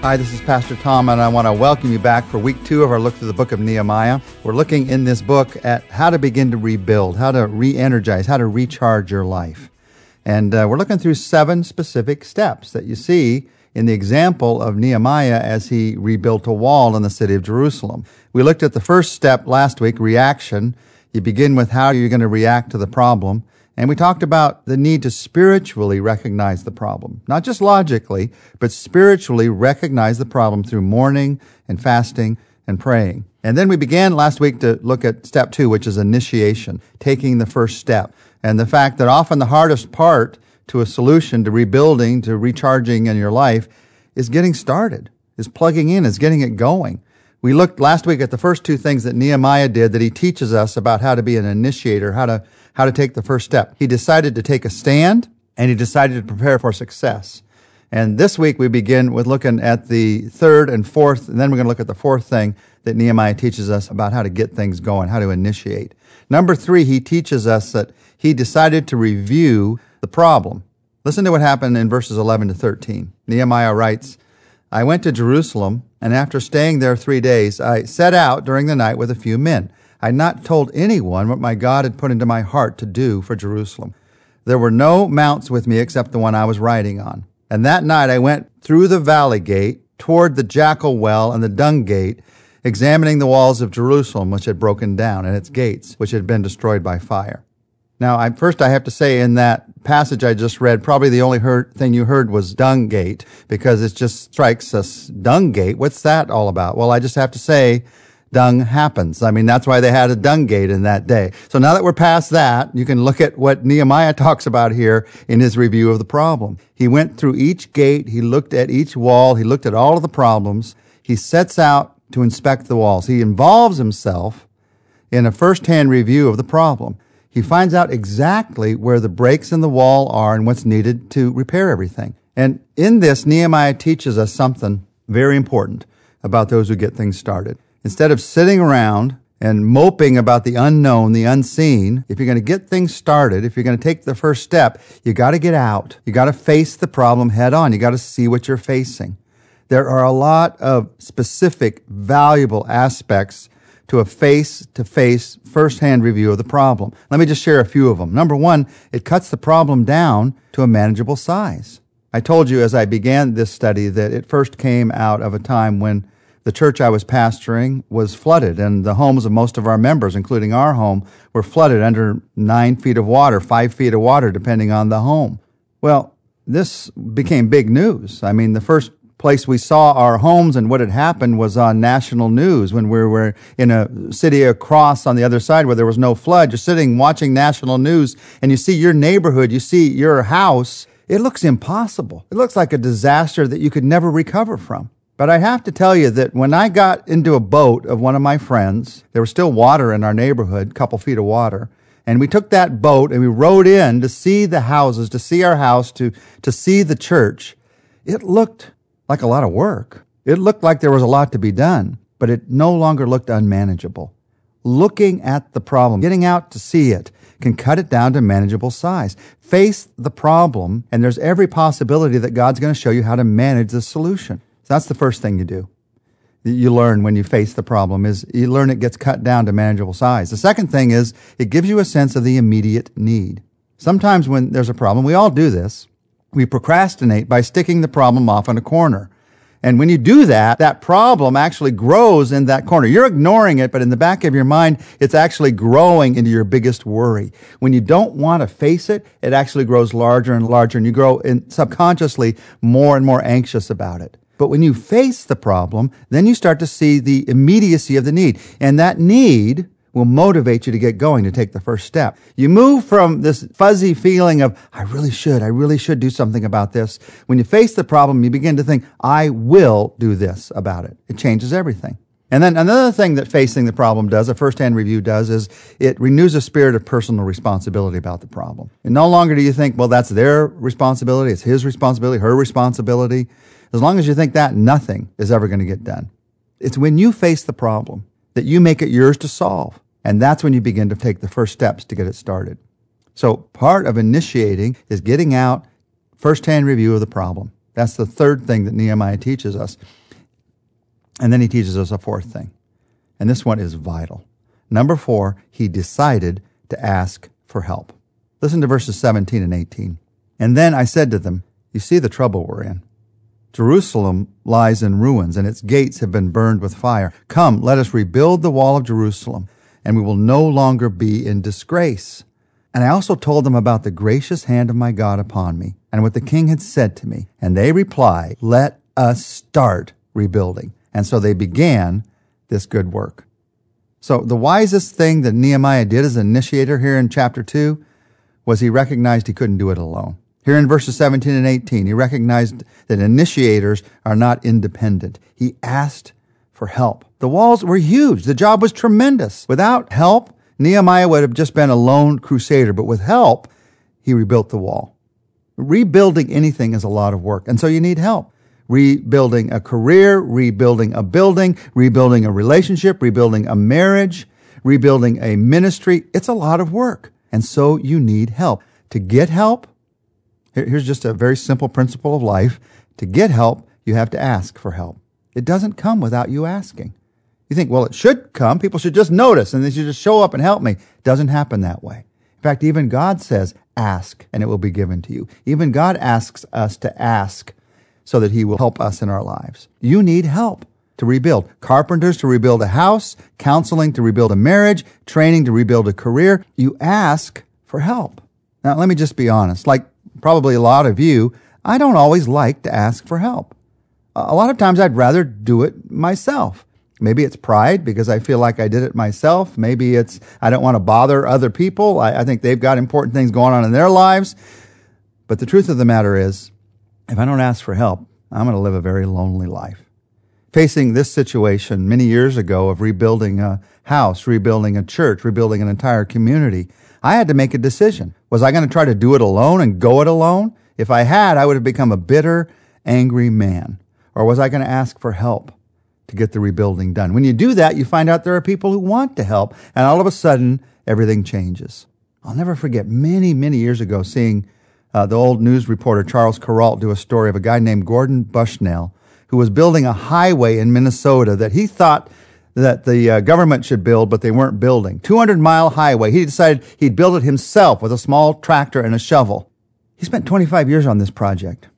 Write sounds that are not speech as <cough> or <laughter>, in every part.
Hi, this is Pastor Tom, and I want to welcome you back for week two of our look through the book of Nehemiah. We're looking in this book at how to begin to rebuild, how to re energize, how to recharge your life. And uh, we're looking through seven specific steps that you see in the example of Nehemiah as he rebuilt a wall in the city of Jerusalem. We looked at the first step last week, reaction. You begin with how you're going to react to the problem. And we talked about the need to spiritually recognize the problem, not just logically, but spiritually recognize the problem through mourning and fasting and praying. And then we began last week to look at step two, which is initiation, taking the first step. And the fact that often the hardest part to a solution, to rebuilding, to recharging in your life is getting started, is plugging in, is getting it going. We looked last week at the first two things that Nehemiah did that he teaches us about how to be an initiator, how to, how to take the first step. He decided to take a stand and he decided to prepare for success. And this week we begin with looking at the third and fourth, and then we're going to look at the fourth thing that Nehemiah teaches us about how to get things going, how to initiate. Number three, he teaches us that he decided to review the problem. Listen to what happened in verses 11 to 13. Nehemiah writes, I went to Jerusalem, and after staying there three days, I set out during the night with a few men. I had not told anyone what my God had put into my heart to do for Jerusalem. There were no mounts with me except the one I was riding on. And that night I went through the valley gate toward the jackal well and the dung gate, examining the walls of Jerusalem, which had broken down, and its gates, which had been destroyed by fire. Now, I, first I have to say in that passage I just read, probably the only heard, thing you heard was dung gate because it just strikes us dung gate. What's that all about? Well, I just have to say dung happens. I mean, that's why they had a dung gate in that day. So now that we're past that, you can look at what Nehemiah <laughs> talks about here in his review of the problem. He went through each gate. He looked at each wall. He looked at all of the problems. He sets out to inspect the walls. He involves himself in a first-hand review of the problem. He finds out exactly where the breaks in the wall are and what's needed to repair everything. And in this, Nehemiah teaches us something very important about those who get things started. Instead of sitting around and moping about the unknown, the unseen, if you're going to get things started, if you're going to take the first step, you got to get out. You got to face the problem head on. You got to see what you're facing. There are a lot of specific, valuable aspects to a face to face, first hand review of the problem. Let me just share a few of them. Number one, it cuts the problem down to a manageable size. I told you as I began this study that it first came out of a time when the church I was pastoring was flooded, and the homes of most of our members, including our home, were flooded under nine feet of water, five feet of water, depending on the home. Well, this became big news. I mean, the first place we saw our homes and what had happened was on national news when we were in a city across on the other side where there was no flood. You're sitting watching national news and you see your neighborhood, you see your house. It looks impossible. It looks like a disaster that you could never recover from. But I have to tell you that when I got into a boat of one of my friends, there was still water in our neighborhood, couple feet of water. And we took that boat and we rowed in to see the houses, to see our house, to, to see the church. It looked like a lot of work. It looked like there was a lot to be done, but it no longer looked unmanageable. Looking at the problem, getting out to see it, can cut it down to manageable size. Face the problem, and there's every possibility that God's going to show you how to manage the solution. So that's the first thing you do. You learn when you face the problem is you learn it gets cut down to manageable size. The second thing is it gives you a sense of the immediate need. Sometimes when there's a problem, we all do this, we procrastinate by sticking the problem off in a corner. And when you do that, that problem actually grows in that corner. You're ignoring it, but in the back of your mind, it's actually growing into your biggest worry. When you don't want to face it, it actually grows larger and larger and you grow in subconsciously more and more anxious about it. But when you face the problem, then you start to see the immediacy of the need. And that need will motivate you to get going, to take the first step. You move from this fuzzy feeling of, I really should, I really should do something about this. When you face the problem, you begin to think, I will do this about it. It changes everything. And then another thing that facing the problem does, a first-hand review does, is it renews a spirit of personal responsibility about the problem. And no longer do you think, well, that's their responsibility, it's his responsibility, her responsibility. As long as you think that, nothing is ever going to get done. It's when you face the problem that you make it yours to solve. And that's when you begin to take the first steps to get it started. So part of initiating is getting out first-hand review of the problem. That's the third thing that Nehemiah teaches us. And then he teaches us a fourth thing. And this one is vital. Number four, he decided to ask for help. Listen to verses 17 and 18. And then I said to them, You see the trouble we're in. Jerusalem lies in ruins, and its gates have been burned with fire. Come, let us rebuild the wall of Jerusalem, and we will no longer be in disgrace. And I also told them about the gracious hand of my God upon me, and what the king had said to me. And they replied, Let us start rebuilding. And so they began this good work. So the wisest thing that Nehemiah did as an initiator here in chapter 2 was he recognized he couldn't do it alone. Here in verses 17 and 18, he recognized that initiators are not independent. He asked for help. The walls were huge. The job was tremendous. Without help, Nehemiah would have just been a lone crusader, but with help, he rebuilt the wall. Rebuilding anything is a lot of work, and so you need help. Rebuilding a career, rebuilding a building, rebuilding a relationship, rebuilding a marriage, rebuilding a ministry, it's a lot of work. And so you need help. To get help, Here's just a very simple principle of life. To get help, you have to ask for help. It doesn't come without you asking. You think, well, it should come. People should just notice and they should just show up and help me. It doesn't happen that way. In fact, even God says, ask and it will be given to you. Even God asks us to ask so that he will help us in our lives. You need help to rebuild. Carpenters to rebuild a house, counseling to rebuild a marriage, training to rebuild a career. You ask for help. Now, let me just be honest. Like probably a lot of you, I don't always like to ask for help. A lot of times I'd rather do it myself. Maybe it's pride because I feel like I did it myself. Maybe it's I don't want to bother other people. I, I think they've got important things going on in their lives. But the truth of the matter is, if I don't ask for help, I'm going to live a very lonely life. Facing this situation many years ago of rebuilding a house, rebuilding a church, rebuilding an entire community, I had to make a decision. Was I going to try to do it alone and go it alone? If I had, I would have become a bitter, angry man. Or was I going to ask for help to get the rebuilding done? When you do that, you find out there are people who want to help, and all of a sudden, everything changes. I'll never forget many, many years ago seeing uh, the old news reporter Charles Kuralt do a story of a guy named Gordon Bushnell who was building a highway in Minnesota that he thought that the uh, government should build, but they weren't building. 200 mile highway. He decided he'd build it himself with a small tractor and a shovel. He spent 25 years on this project.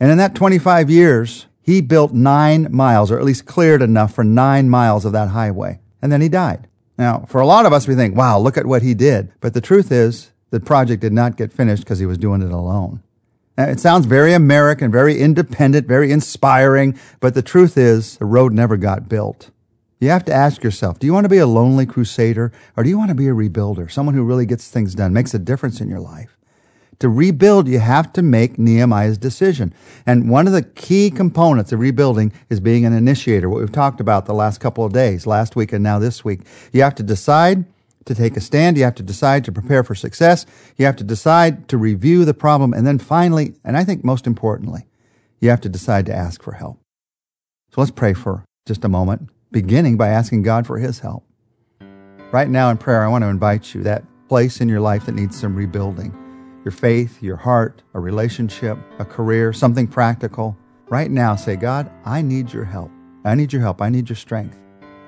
And in that 25 years, he built nine miles, or at least cleared enough for nine miles of that highway. And then he died. Now, for a lot of us, we think, wow, look at what he did. But the truth is, the project did not get finished because he was doing it alone. Now, it sounds very American, very independent, very inspiring, but the truth is, the road never got built. You have to ask yourself, do you want to be a lonely crusader or do you want to be a rebuilder? Someone who really gets things done, makes a difference in your life. To rebuild, you have to make Nehemiah's decision. And one of the key components of rebuilding is being an initiator, what we've talked about the last couple of days, last week and now this week. You have to decide to take a stand. You have to decide to prepare for success. You have to decide to review the problem. And then finally, and I think most importantly, you have to decide to ask for help. So let's pray for just a moment beginning by asking God for His help. Right now in prayer, I want to invite you that place in your life that needs some rebuilding your faith, your heart, a relationship, a career, something practical. Right now, say, God, I need your help. I need your help. I need your strength.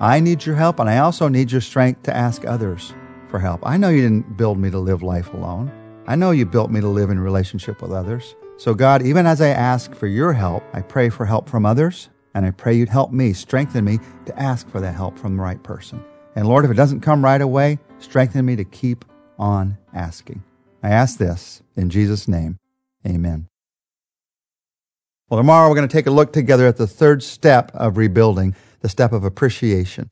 I need your help, and I also need your strength to ask others for help. I know you didn't build me to live life alone. I know you built me to live in relationship with others. So, God, even as I ask for your help, I pray for help from others and I pray you'd help me, strengthen me to ask for that help from the right person. And Lord, if it doesn't come right away, strengthen me to keep on asking. I ask this in Jesus' name. Amen. Well, tomorrow we're going to take a look together at the third step of rebuilding, the step of appreciation.